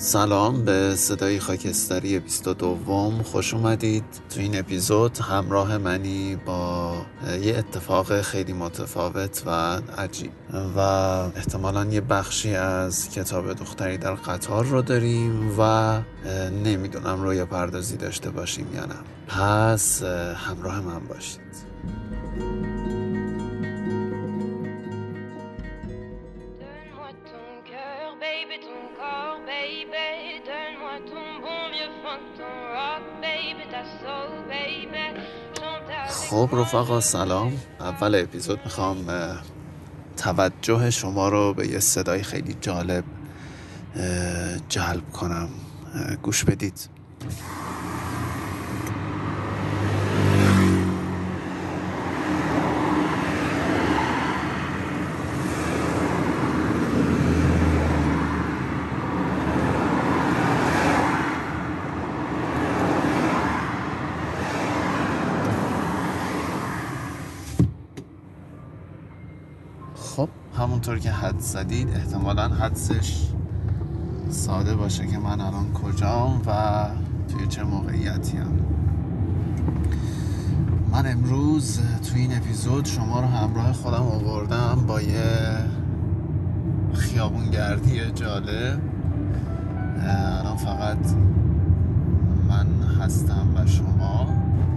سلام به صدای خاکستری 22 خوش اومدید. تو این اپیزود همراه منی با یه اتفاق خیلی متفاوت و عجیب. و احتمالا یه بخشی از کتاب دختری در قطار رو داریم و نمی‌دونم روی پردازی داشته باشیم یا نه. پس همراه من باشید. خب رفقا سلام. اول اپیزود می‌خوام توجه شما رو به یه صدای خیلی جالب جلب کنم. گوش بدید خب همونطور که حد زدید احتمالا حدسش ساده باشه که من الان کجام و توی چه موقعیتی هم. من امروز توی این اپیزود شما رو همراه خودم آوردم با یه خیابونگردی جالب. الان فقط من هستم و شما.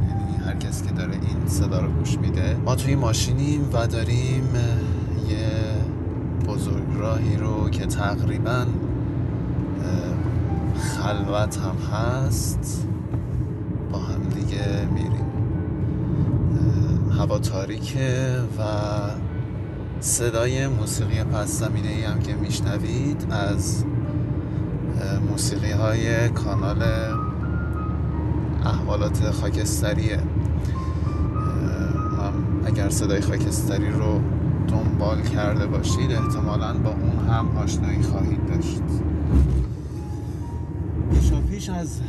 یعنی هر کس که داره این صدا رو گوش میده. ما توی ماشینیم و داریم یه بزرگراهی رو که تقریبا خلوت هم هست با هم دیگه میریم. هوا تاریکه و صدای موسیقی پس زمینه ای هم که میشنوید از موسیقی های کانال احوالات خاکستریه. اگر صدای خاکستری رو دنبال کرده باشید احتمالا با اون هم آشنایی خواهید داشت. پیش پیش از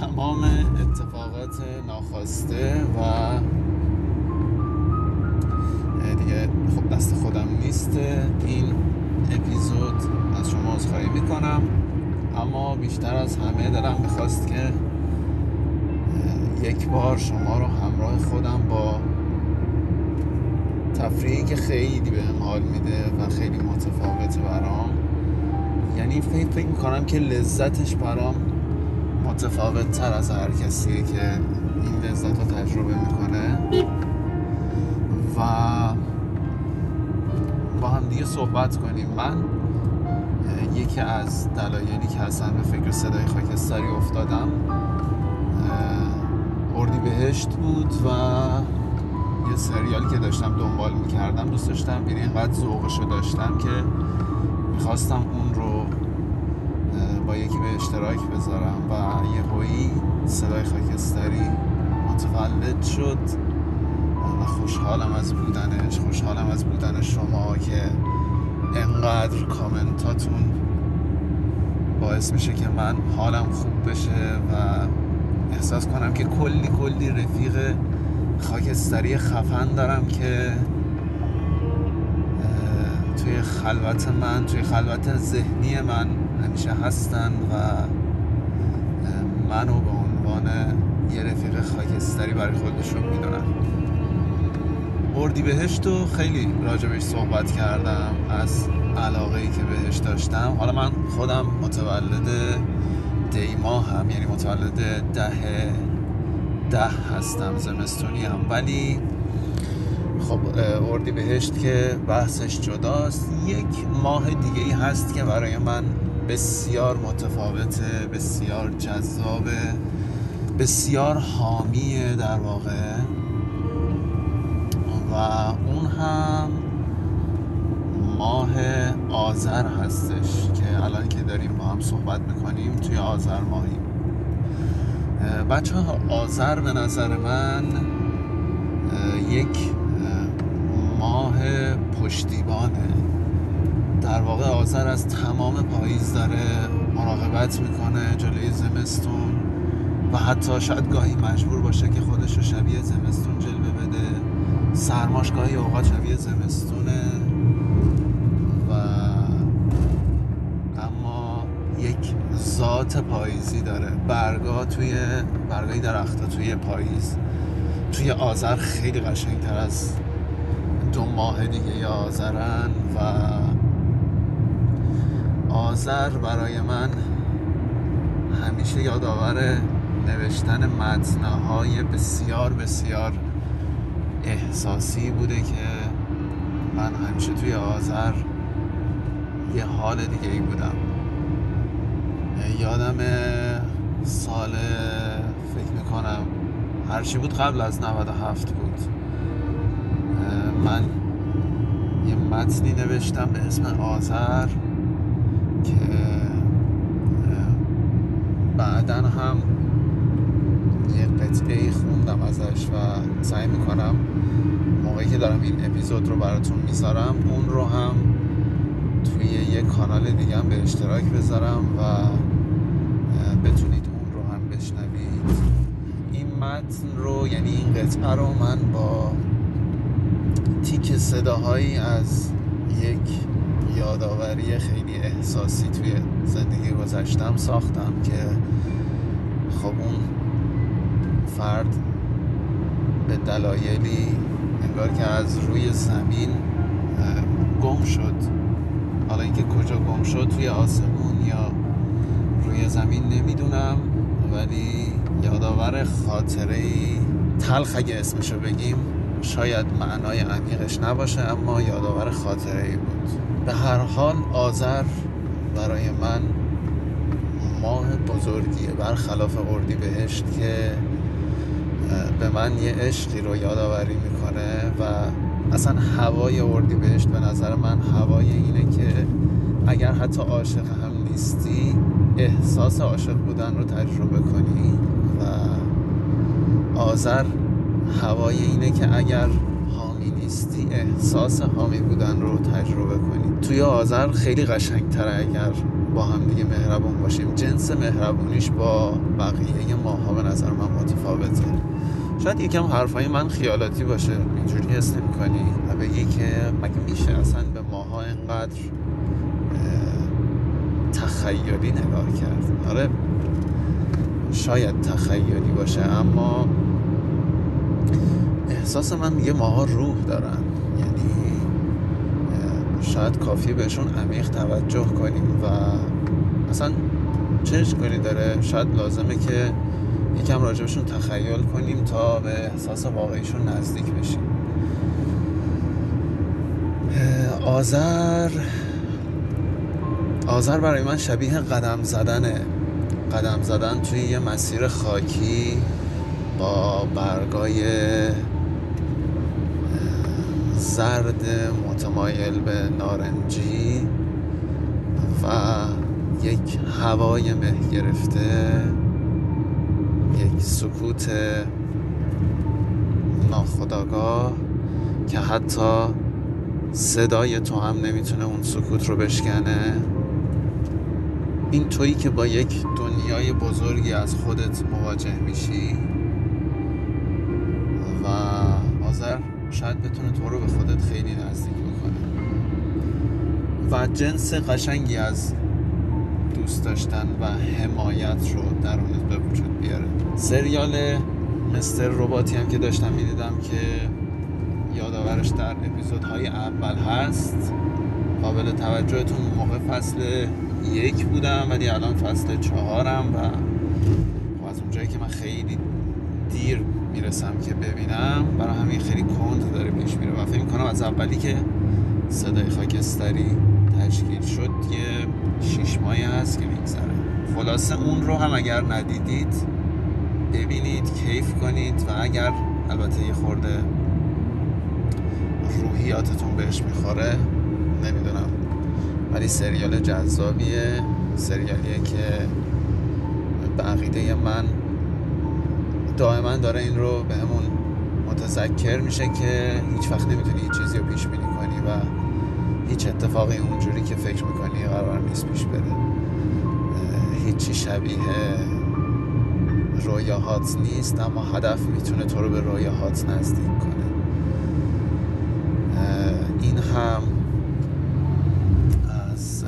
تمام اتفاقات ناخواسته و دیگه خب دست خودم نیست این اپیزود از شما خواهی می‌کنم. اما بیشتر از همه دلم می‌خواست که یک بار شما رو همراه خودم با تفریحی که خیلی به حال میده و خیلی متفاوته برام. یعنی فکر فکر می‌کنم که لذتش برام متفاوت تر از هر کسیه که این لذت رو تجربه می‌کنه. و با هم دیگه صحبت کنیم. من یکی از دلایلی که اصلا به فکر صدای خاکستری افتادم اردی بهشت بود و یه سریالی که داشتم دنبال می‌کردم دوست داشتم یعنی اینقدر ذوقشو داشتم که می‌خواستم اون رو با یکی به اشتراک بذارم و یه هایی صدای خاکستری متولد شد و خوشحالم از بودنش خوشحالم از بودن شما که انقدر کامنتاتون باعث میشه که من حالم خوب بشه و احساس کنم که کلی کلی رفیق خاکستری خفن دارم که توی خلوت من توی خلوت ذهنی من همیشه هستن و منو به عنوان یه رفیق خاکستری برای خودشون می‌دونن. اردی بهشت رو خیلی راجبش صحبت کردم از علاقه ای که بهش داشتم. حالا من خودم متولد دیما هم یعنی متولد ده ده هستم زمستونی هم. ولی خب اردی بهشت که بحثش جداست. یک ماه دیگه ای هست که برای من بسیار متفاوته بسیار جذابه بسیار حامیه در واقع. و اون هم ماه آذر هستش که الان که داریم با هم صحبت می‌کنیم توی آذر ماهیم. بچه ها آذر به نظر من یک ماه پشتیبانه. در واقع آذر از تمام پاییز داره مراقبت می‌کنه جلوی زمستون و حتی شاید گاهی مجبور باشه که خودش رو شبیه زمستون جلوه بده. سرماش گاهی اوقات شبیه زمستونه. حالت پاییزی داره. برگا توی برگای درختها توی پاییز. توی آذر خیلی قشنگتر از دو ماه دیگه یا آذرن و آذر برای من همیشه یادآور نوشتن متنهای بسیار بسیار احساسی بوده که من همیشه توی آذر یه حال دیگه ای بودم. یادم سال فکر می‌کنم هرچی بود قبل از 97 بود. من یه متنی نوشتم به اسم آذر که بعدا هم یه قطعه خوندم ازش و سعی می‌کنم موقعی که دارم این اپیزود رو براتون می‌ذارم اون رو هم توی یه کانال دیگه به اشتراک بذارم و بتونید اون رو هم بشنوید. این متن رو یعنی این قطعه رو من با تیک صداهایی از یک یادآوری خیلی احساسی توی زندگی گذشتم ساختم که خب اون فرد به دلایلی انگار که از روی زمین گم شد. حالا اینکه کجا گم شد توی آسمون. یا زمین نمی‌دونم ولی یادآور خاطره تلخ اگه اسمشو بگیم شاید معنای عمیقش نباشه اما یادآور خاطره ای بود. به هر حال آذر برای من ماه بزرگیه. برخلاف اردی بهشت که به من یه عشقی رو یادآوری می‌کنه و اصلا هوای اردی بهشت به نظر من هوای اینه که اگر حتی عاشق هم نیستی احساس عاشق بودن رو تجربه کنی و آذر هوای اینه که اگر حامی نیستی احساس حامی بودن رو تجربه کنی. توی آذر خیلی قشنگتره اگر با هم دیگه مهربون باشیم. جنس مهربونیش با بقیه ماها به نظر من متفاوته. شاید یکم حرفای من خیالاتی باشه. اینجوری حس کنی و بگی که مگه میشه اصلا به ماها اینقدر تخیلی نگاه کرد. آره شاید تخیلی باشه اما احساس من میگه ماها روح دارن. یعنی شاید کافی بهشون عمیق توجه کنیم و اصلا چه اشکالی داره. شاید لازمه که یکم راجبشون تخیل کنیم تا به احساس واقعیشون نزدیک بشیم. آذر آذر برای من شبیه قدم زدنه. قدم زدن توی یه مسیر خاکی با برگای زرد متمایل به نارنجی و یک هوای مه گرفته یک سکوت ناخداگاه که حتی صدای تو هم نمی‌تونه اون سکوت رو بشکنه. این تویی که با یک دنیای بزرگی از خودت مواجه میشی و آذر شاید بتونه تو رو به خودت خیلی نزدیک بکنه. و جنس قشنگی از دوست داشتن و حمایت رو درونت به وجود بیاره. سریال مستر روباتی هم که داشتم می‌دیدم که یادآورش در اپیزودهای اول هست. قابل توجهتون موقع فصل یک بودم ولی الان فصل چهارم و خب از اونجایی که من خیلی دیر می‌رسم که ببینم برای همین خیلی کند داره پیش میره و فکر کنم از اولی که صدای خاکستری تشکیل شد یه شیش ماهی هست که میگذره. خلاصه اون رو هم اگر ندیدید ببینید کیف کنید و اگر البته یه خورده روحیاتتون بهش می‌خوره ولی سریال جذابیه. سریالیه که به عقیده من دائما داره این رو به همون متذکر میشه که هیچ وقت نمی‌تونی هیچ چیزی رو پیش بینی کنی و هیچ اتفاقی اونجوری که فکر می‌کنی قرار نیست پیش بره. هیچی شبیه رویاهات نیست اما هدف می‌تونه تو رو به رویاهات نزدیک کنه. این هم از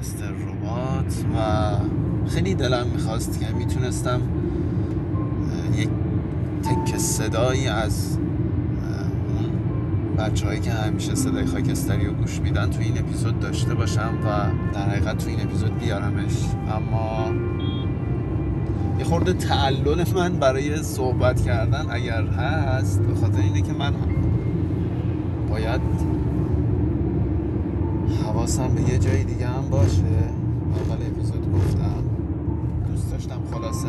مستر روبات و خیلی دلم می‌خواست که می‌تونستم یک تک صدایی از بچه هایی که همیشه صدای خاکستری رو گوش میدن تو این اپیزود داشته باشم و در حقیقت تو این اپیزود بیارمش. اما یه خورده تعلل من برای صحبت کردن اگر هست به خاطر اینه که من باید حواسم به یه جای دیگه هم باشه اول اپیزود گفتم دوست داشتم خلاصه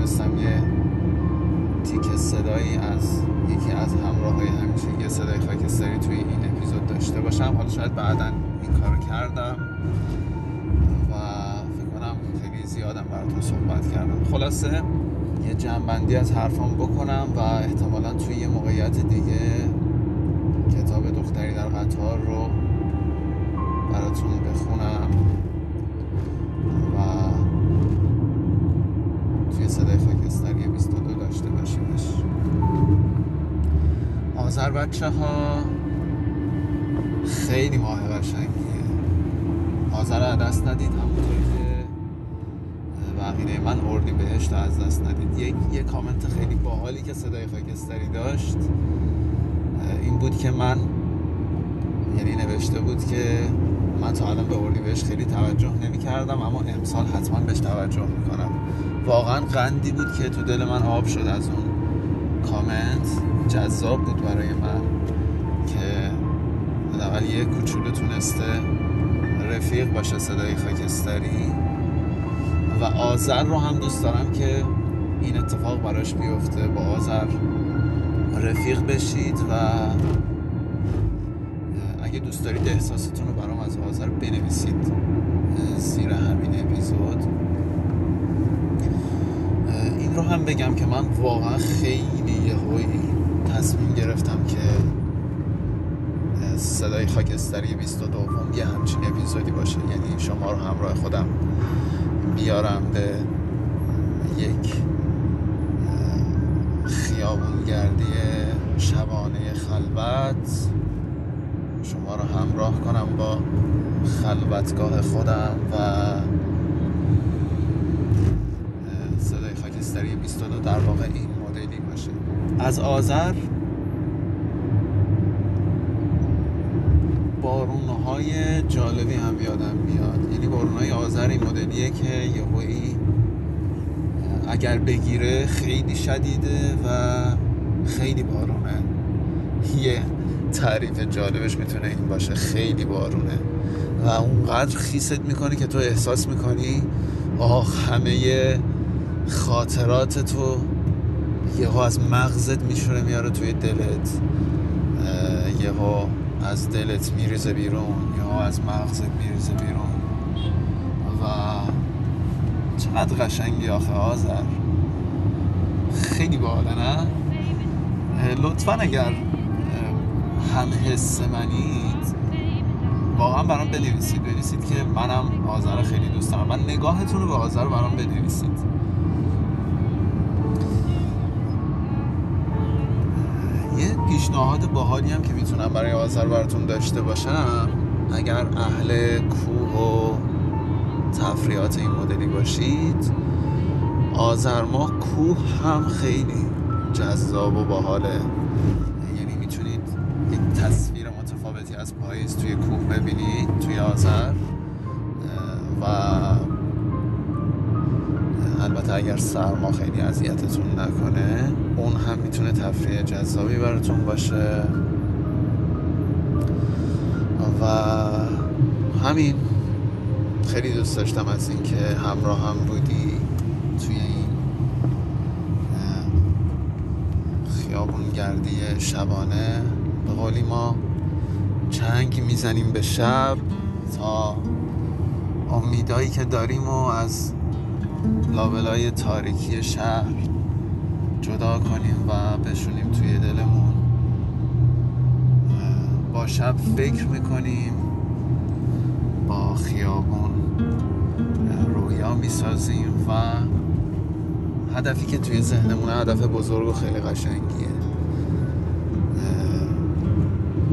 اگر می‌تونستم یه تیک صدایی از یکی از همراه های همیشه یه صدای خاکستری توی این اپیزود داشته باشم. حالا شاید بعدا این کار کردم و فکر کنم خیلی زیادم براتون صحبت کردم. خلاصه یه جنبندی از حرفام بکنم و احتمالا توی یه موقعیت دیگه کتاب دختری در قطار رو براتون بخونم و صدای خاکستری 22 داشته باشیمش. آذر بچه ها خیلی ماه قشنگیه. آذر دست ندید همونطور که بقیه من اردی بهشت از دست ندید. یک یه کامنت خیلی باحالی که صدای خاکستری داشت این بود که من یعنی نوشته بود که من تا الان به اردیبهشت خیلی توجه نمی کردم اما امسال حتما بهش توجه می‌کنم. واقعا قندی بود که تو دل من آب شد از اون کامنت. جذاب بود برای من که حداقل یه کوچولو تونسته رفیق باشه صدای خاکستری. و آذر رو هم دوست دارم که این اتفاق براش بیفته. با آذر رفیق بشید و اگه دوست دارید احساستون رو برام از آذر بنویسید. زیر همین اپیزود. این رو هم بگم که من واقعا خیلی یهویی تصمیم گرفتم که صدای خاکستری 22 دوم یه همچین اپیزودی باشه. یعنی شما رو همراه خودم بیارم به یک خیابونگردی شبانه خلوت. همراه کنم با خلوتگاه خودم و صدای خاکستری 22 در واقع این مدلی باشه. از آذر بارونهای جالبی هم یادم میاد. یعنی بارونهای آذر این مدلیه که یهویی اگر بگیره خیلی شدیده و خیلی بارونه. یه تعریف جالبش می‌تونه این باشه. خیلی بارونه. و اونقدر خیست می‌کنه که تو احساس می‌کنی آخ همه خاطرات تو یهو از مغزت میشونه میاره توی دلت. یهو از دلت میریزه بیرون یا از مغزت میریزه بیرون. و چقدر قشنگی آخه آذر. خیلی باحاله نه؟ لطفا اگر هم حس منید واقعا برام بنویسید. بنویسید که منم آذر خیلی دوست دارم. من نگاهتون رو به آذر برام بنویسید. یه پیشنهاد باحالی هم که می‌تونم برای آذر براتون داشته باشم. اگر اهل کوه و تفریحات این مدلی باشید آذر ماه کوه هم خیلی جذاب و باحاله. تصویر متفاوتی از پاییز توی کوه ببینید توی آذر. و البته اگر سرما خیلی اذیتتون نکنه اون هم می‌تونه تفریح جذابی براتون باشه. و همین. خیلی دوست داشتم از اینکه همراه هم بودی توی این خیابون گردی شبانه. به قولی ما چنگ می‌زنیم به شب تا امیدایی که داریم و از لابلای تاریکی شهر جدا کنیم و بشونیم توی دلمون. با شب فکر می‌کنیم با خیابون رویا می‌سازیم و هدفی که توی ذهنمون هدف بزرگ و خیلی قشنگیه.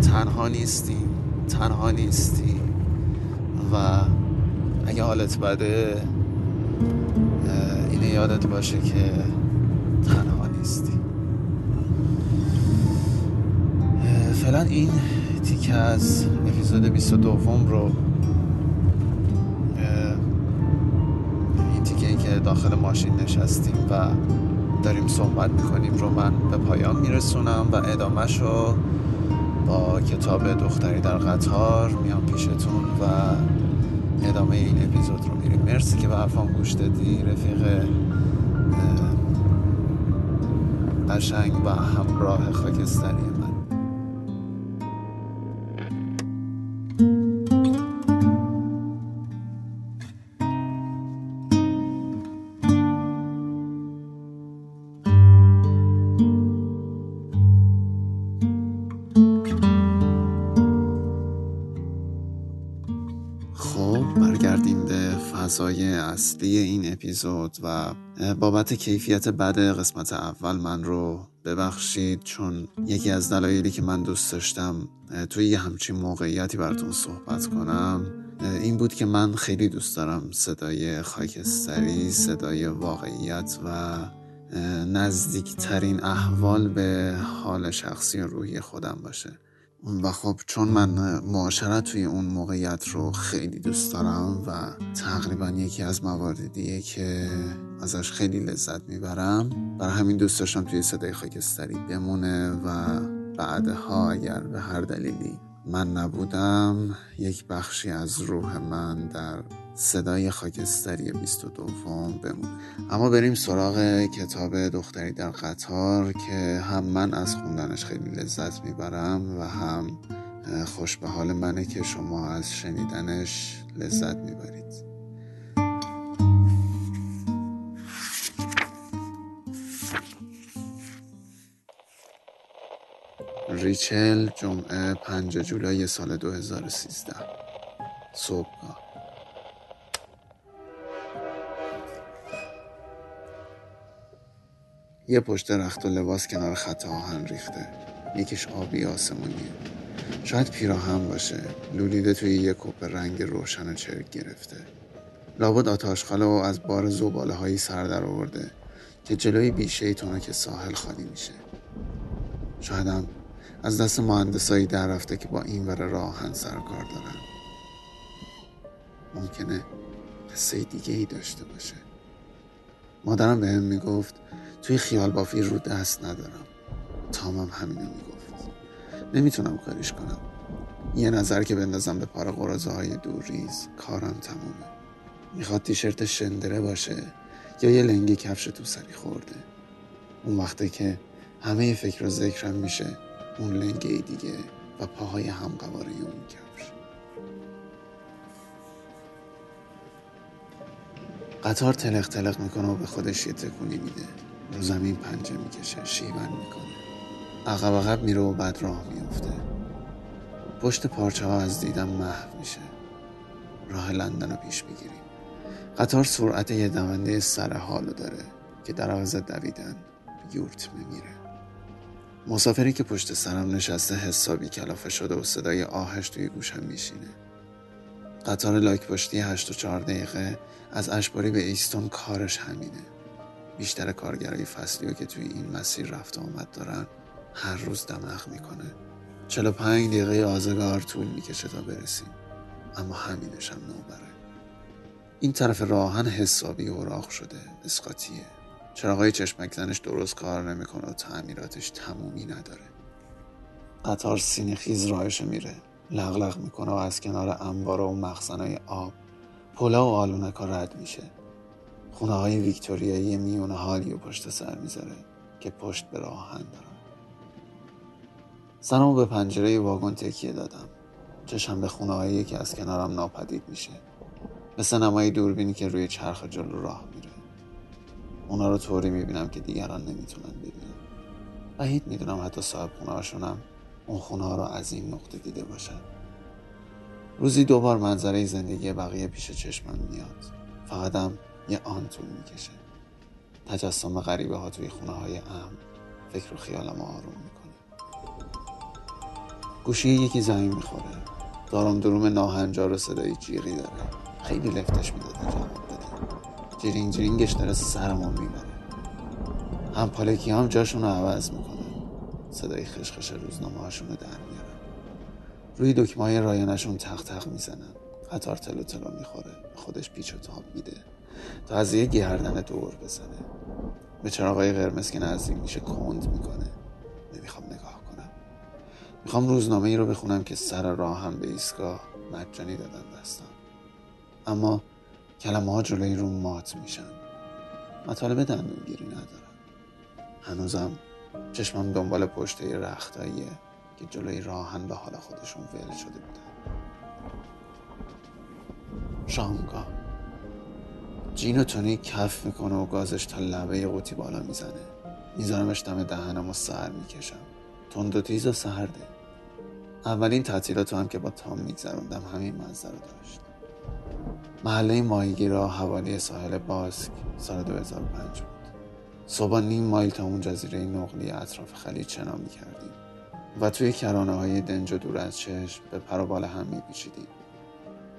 تنها نیستیم تنها نیستی. و اگه حالت بده اینه یادت باشه که تنها نیستی. فعلا این تیکه از اپیزود 22 رو این تیکه که داخل ماشین نشستیم و داریم صحبت می‌کنیم رو من به پایان میرسونم و ادامهش رو با کتاب دختری در قطار میام پیشتون و ادامه این اپیزود رو میریم. مرسی که به حرفام گوش دادی رفیق قشنگ و همراه خاکستری. اصلی این اپیزود و بابت کیفیت بد قسمت اول من رو ببخشید چون یکی از دلایلی که من دوست داشتم توی یه همچین موقعیتی براتون صحبت کنم این بود که من خیلی دوست دارم صدای خاکستری صدای واقعیت و نزدیکترین احوال به حال شخصی و روحی خودم باشه. و خب چون من معاشرت توی اون موقعیت رو خیلی دوست دارم و تقریبا یکی از مواردیه که ازش خیلی لذت می‌برم برای همین دوست داشتم توی صدای خاکستری بمونه و بعدها اگر به هر دلیلی من نبودم یک بخشی از روح من در صدای خاکستری 22 بمونه اما بریم سراغ کتاب دختری در قطار که هم من از خوندنش خیلی لذت می‌برم و هم خوش به حال منه که شما از شنیدنش لذت می‌برید. ریچل جمعه 5 جولای سال 2013 صبحگاه. یه پشت رخت و لباس کنار خط آهن ریخته. یکیش آبی آسمونیه. شاید پیراهن باشه. لولیده توی یه کپ رنگ روشن چرک گرفته. لابد آتاشخاله و از بار زباله هایی سر در آورده که جلوی بیشه که ساحل خالی میشه. شایدم از دست مهندسایی در رفته که با این ور راهن سرکار دارن. ممکنه قصه دیگه ای داشته باشه. مادرم به هم می‌گفت توی خیال بافی رو دست ندارم. تامم همینو می‌گفت. نمی‌تونم کاریش کنم. یه نظر که بندازم به پار قرازه های ریز کارم تمومه. می‌خواد تیشرت شندره باشه یا یه لنگی کفش تو سری خورده. اون وقته که همه فکر و ذکرم میشه اون لنگه دیگه و پاهای همقواره اون کفش. قطار تلق تلق می‌کنه و به خودش یه تکونی میده. رو زمین پنجه می‌کشه شیون می‌کنه. عقب عقب میره و بعد راه میفته پشت پارچه ها از دیدم محو میشه. راه لندن رو پیش می‌گیریم. قطار سرعت یه دونده سر حالو داره که در عوض دویدن یورت میمیره. مسافری که پشت سرم نشسته حسابی کلافه شده و صدای آهش توی گوشم میشینه. قطار لاک پشتی هشت و چهار دقیقه از اشباری به ایستون کارش همینه. بیشتر کارگرای فصلی که توی این مسیر رفت آمد دارن هر روز دماغ می‌کنه. 45 دقیقه آزگار طول می‌کشه تا برسیم. اما همینش هم نوبره. این طرف راهن حسابی اوراق شده. اسقاطیه. چراغای چشمک زنش درست کار نمی‌کنه و تعمیراتش تمومی نداره. قطار سینی خیز راهش میره. لغلغ می‌کنه و از کنار انبار و مخزنای آب پلا و آلونک رد میشه. خونه های ویکتوریایی میون حالی و پشت سر می‌ذاره که پشت به راهن دارن. سرمو به پنجره واگن تکیه دادم. چشم به خونه هایی که از کنارم ناپدید میشه. به سنمای دوربینی که روی چرخ جلو راه میره. اونا رو طوری می‌بینم که دیگران نمی‌تونن ببینن. بعید می‌دونم حتی صاحب خونه اون خونه ها رو از این نقطه دیده باشن. روزی دوبار منظره زندگی بقیه پیش چشمم میاد. فقطم یه آن طول می‌کشه. تجسم غریبه ها توی خونه های ام فکر و خیالم آروم می‌کنه. گوشی یکی زنگ می‌خوره. دارم دروم ناهنجار و صدای جیغی داره. خیلی لفتش میده جواب. بده جیرینگ جیرینگش داره سرمون می‌بره. هم پالکی هم جاشون رو عوض می‌کنه. صدای خشخش روزنامه هاشون رو در میارن. روی دکمه های رایانشون تق تق می‌زنن. قطار تلو تلو می‌خوره. خودش پیچ و تاب میده. تا از یه گردن دور بزنه. به چراغای قرمز که نزدیک میشه کند می‌کنه. نمی‌خوام نگاه کنم. می‌خوام روزنامه ای رو بخونم که سر راه هم به ایستگاه مجانی دادن دستم. اما کلمه ها جلوی رو مات میشن. مطالب دندونگیری ندارم هنوزم چشمم دنبال پشته رختاییه که جلوی راهن به حال خودشون ول شده بودن. شامگاه جین و تونی کف می‌کنه و گازش تا لبه قوطی بالا می‌زنه. میذارمش دم دهنم و سر می‌کشم. تند و تیز و سرده. اولین تعطیلات هم که با تام میگذروندم همین منظر رو داشت. محله ماهیگی را حوالی ساحل باسک سال 2005 بود. صبح نیم مایل تا اون جزیره نقلی اطراف خلیج چنا می‌کردیم و توی کرانه های دنج و دور از چشم به پروبال هم میپیچیدیم.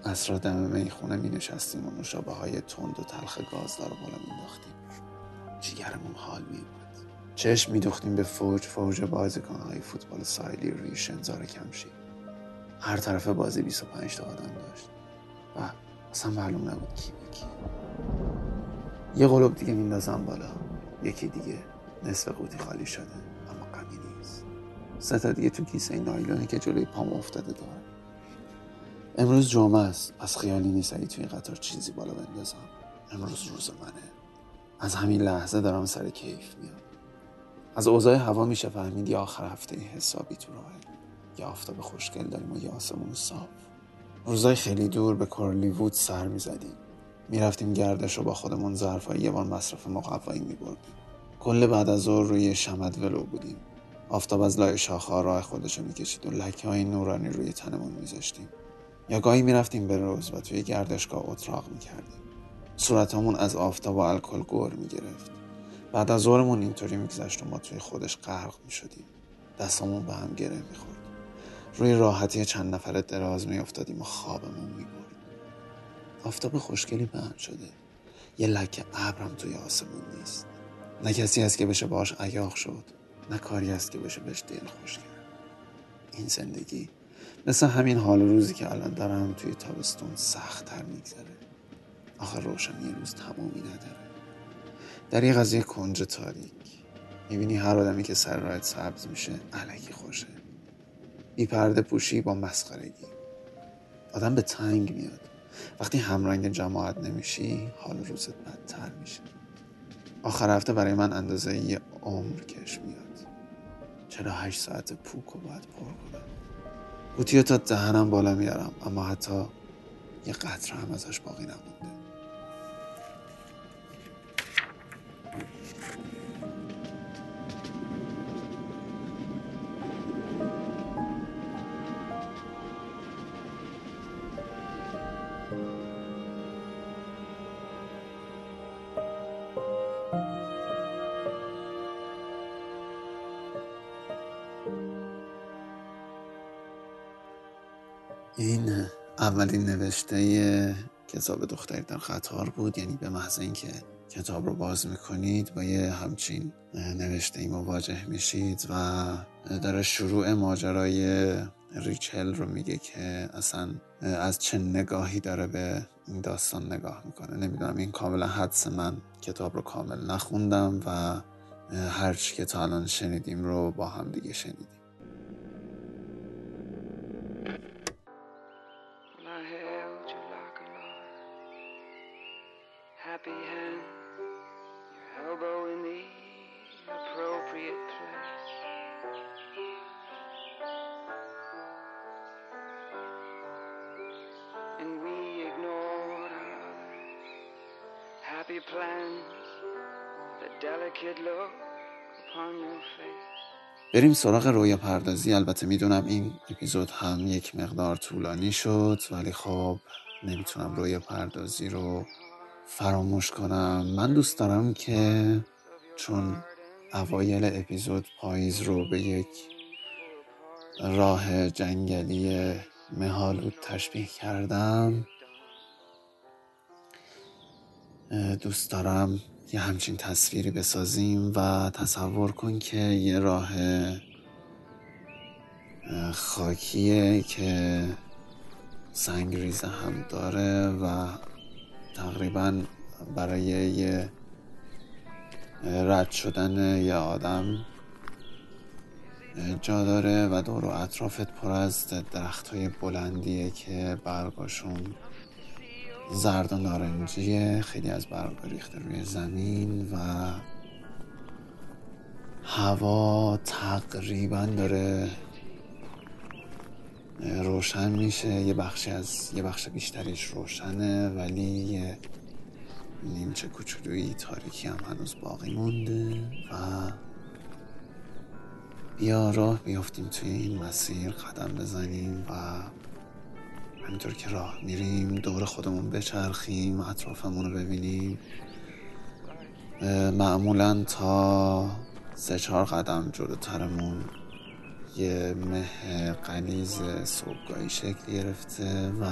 اسرا دم می‌خونه می نشستیم و نوشابه های تند و تلخ گازدار بالا مینداختیم جیگرمون حال می بود چشم میدوختیم به فوج فوج بازیکن های فوتبال سایلی روی شنزار کمشی هر طرف بازی 25 تا آدم داشت. و اصلا معلوم نبود کی به کی یه قلوب دیگه میندازم بالا. یکی دیگه نصف قوطی خالی شده اما غمی نیست. سه تا دیگه تو کیسه نایلونی که جلوی پام افتاده دارم امروز جمعه است. پس خیالی نیست اگه توی این قطار چیزی بالا بندازم. امروز روز منه. از همین لحظه دارم سر کیف میام. از اوضاع هوا میشه فهمید یا آخر هفته حسابی تو راهه. یا آفتاب خوشگل داریم و یا آسمون صاف. روزای خیلی دور به کورلیوود سر می‌زدیم. می‌رفتیم گردش رو با خودمون ظرفای یه بار مصرف مقوایی میبردیم. کل بعد از ظهر روی شمد ولو بودیم. آفتاب از لای شاخه راه خودش رو می‌کشید و لکه های نورانی روی تنمون میذاشتیم. یا گاهی می‌رفتیم به روز و توی گردشگاه اتراق می‌کردیم. صورتمون از آفتاب و الکل گور می‌گرفت. بعد از ظهرمون اینطوری میگذشت و ما توی خودش غرق می‌شدیم. دستامون به هم گره می‌خورد. روی راحتی چند نفره دراز میافتادیم و خوابمون می‌برد. آفتاب خوشگلی بند شده. یه لکه ابرم توی آسمون نیست. نه کسی هست که بشه باش عیاق شد. نه کاری هست که بشه بهش دل خوش کرد. این زندگی مثل همین حال روزی که الان دارم توی تابستون سخت تر میگذره. آخر روشنی روز تمامی نداره. در یه قضیه کنج تاریک. می‌بینی هر آدمی که سر راهت سبز میشه علکی خوشه. بی پرده پوشی با مسخرگی. آدم به تنگ میاد. وقتی همرنگ جماعت نمیشی حال روزت بدتر میشه. آخر هفته برای من اندازه یه عمر کش میاد. چرا هشت ساعت پوک رو باید پر کنم. قوطی تا دهنم بالا میارم اما حتی یه قطره هم ازش باقی نمونده. نوشته کتاب دختری در قطار بود. یعنی به محض اینکه کتاب رو باز می‌کنید با یه همچین نوشته ای مواجه میشید و داره شروع ماجرای ریچل رو میگه که اصلا از چه نگاهی داره به این داستان نگاه می‌کنه. نمی‌دونم این کاملا حدس من. کتاب رو کامل نخوندم و هرچی که تا الان شنیدیم رو با هم دیگه شنیدیم. بریم سراغ رویا پردازی. البته می‌دونم این اپیزود هم یک مقدار طولانی شد ولی خب نمی‌تونم رویا پردازی رو فراموش کنم. من دوست دارم که چون اوایل اپیزود پاییز رو به یک راه جنگلی مهالود تشبیه کردم دوست دارم یه همچین تصویری بسازیم و تصور کن که یه راه خاکیه که سنگریزه هم داره و تقریبا برای یه رد شدن یه آدم جا داره و دور و اطرافت پر از درخت های بلندیه که برگاشون زرد و نارنجیه خیلی از برگ ریخته روی زمین و هوا تقریبا داره روشن میشه. یه بخشی از یه بخش بیشتریش روشنه ولی یه نیمچه کوچولویی تاریکی هم هنوز باقی مونده و بیا راه بیافتیم توی این مسیر قدم بزنیم و همینطور که راه میریم دور خودمون بچرخیم اطرافمون رو ببینیم. معمولا تا سه چهار قدم جلوترمون یه مه قلیز صبحگاهی شکل گرفته و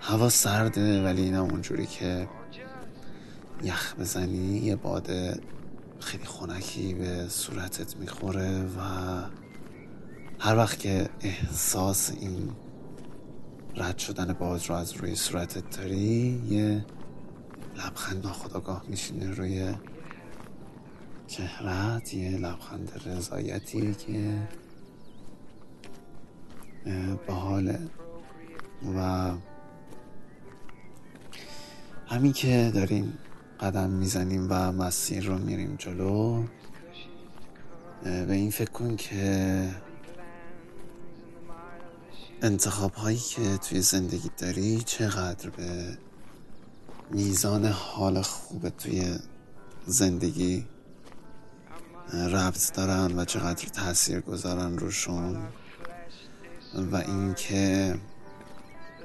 هوا سرده ولی اینا اونجوری که یخ بزنی یه باده خیلی خونکی به صورتت می‌خوره و هر وقت که احساس این رد شدن باز رو از روی صورتت داری یه لبخند ناخداگاه میشینه روی چهرت یه لبخند رضایتی که به حاله و همین که داریم قدم می‌زنیم و مسیر رو میریم جلو به این فکر کن که انتخاب هایی که توی زندگی داری چقدر به میزان حال خوب توی زندگی ربط دارن و چقدر تاثیر گذارن روشون؟ و اینکه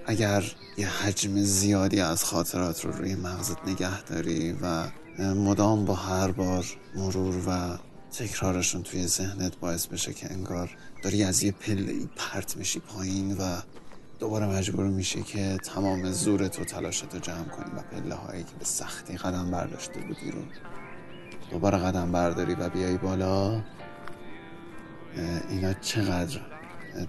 اگر یه حجم زیادی از خاطرات رو روی مغزت نگه داری و مدام با هر بار مرور و تکرارشون توی ذهنت باعث بشه که انگار داری از یه پله پرت میشی پایین و دوباره مجبور میشی که تمام زورت و تلاشت رو جمع کنی و پله هایی که به سختی قدم برداشته بودی رو دوباره قدم برداری و بیای بالا. اینا چقدر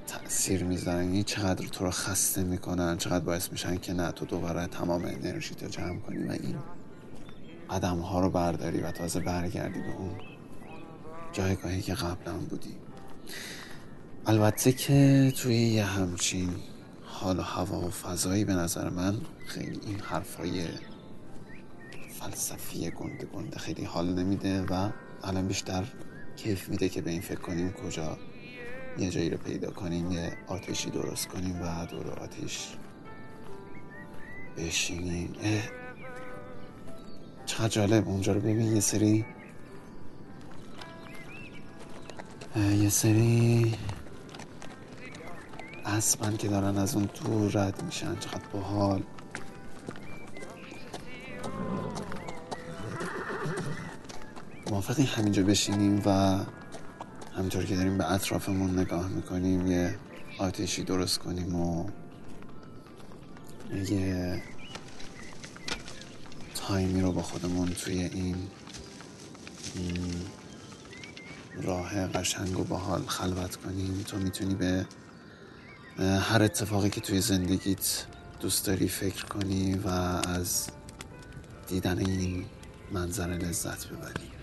تاثیر می‌ذارن؟ این چقدر تو رو خسته می‌کنن؟ چقدر باعث میشن که نه تو دوباره تمام انرژی تو جمع کنی و این قدم ها رو برداری و تازه برگردی به اون جایگاهی که قبلا بودی البته که توی یه همچین حال و هوا و فضایی به نظر من خیلی این حرفای فلسفی گنده گنده خیلی حال نمیده و الان بیشتر کیف میده که به این فکر کنیم کجا یه جایی رو پیدا کنیم یه آتشی درست کنیم و دور آتیش بشینیم. اه چقدر جالب. اونجا رو ببین یه سری یه سری اسبن که دارن از اون دور رد میشن چقدر باحال. موافقی همینجا بشینیم و همینطور که داریم به اطرافمون نگاه می‌کنیم یه آتیشی درست کنیم و یه تایمی رو با خودمون توی این راه قشنگ و باحال خلوت کنیم تو می‌تونی به هر اتفاقی که توی زندگیت دوست داری فکر کنی و از دیدن این منظره لذت ببری.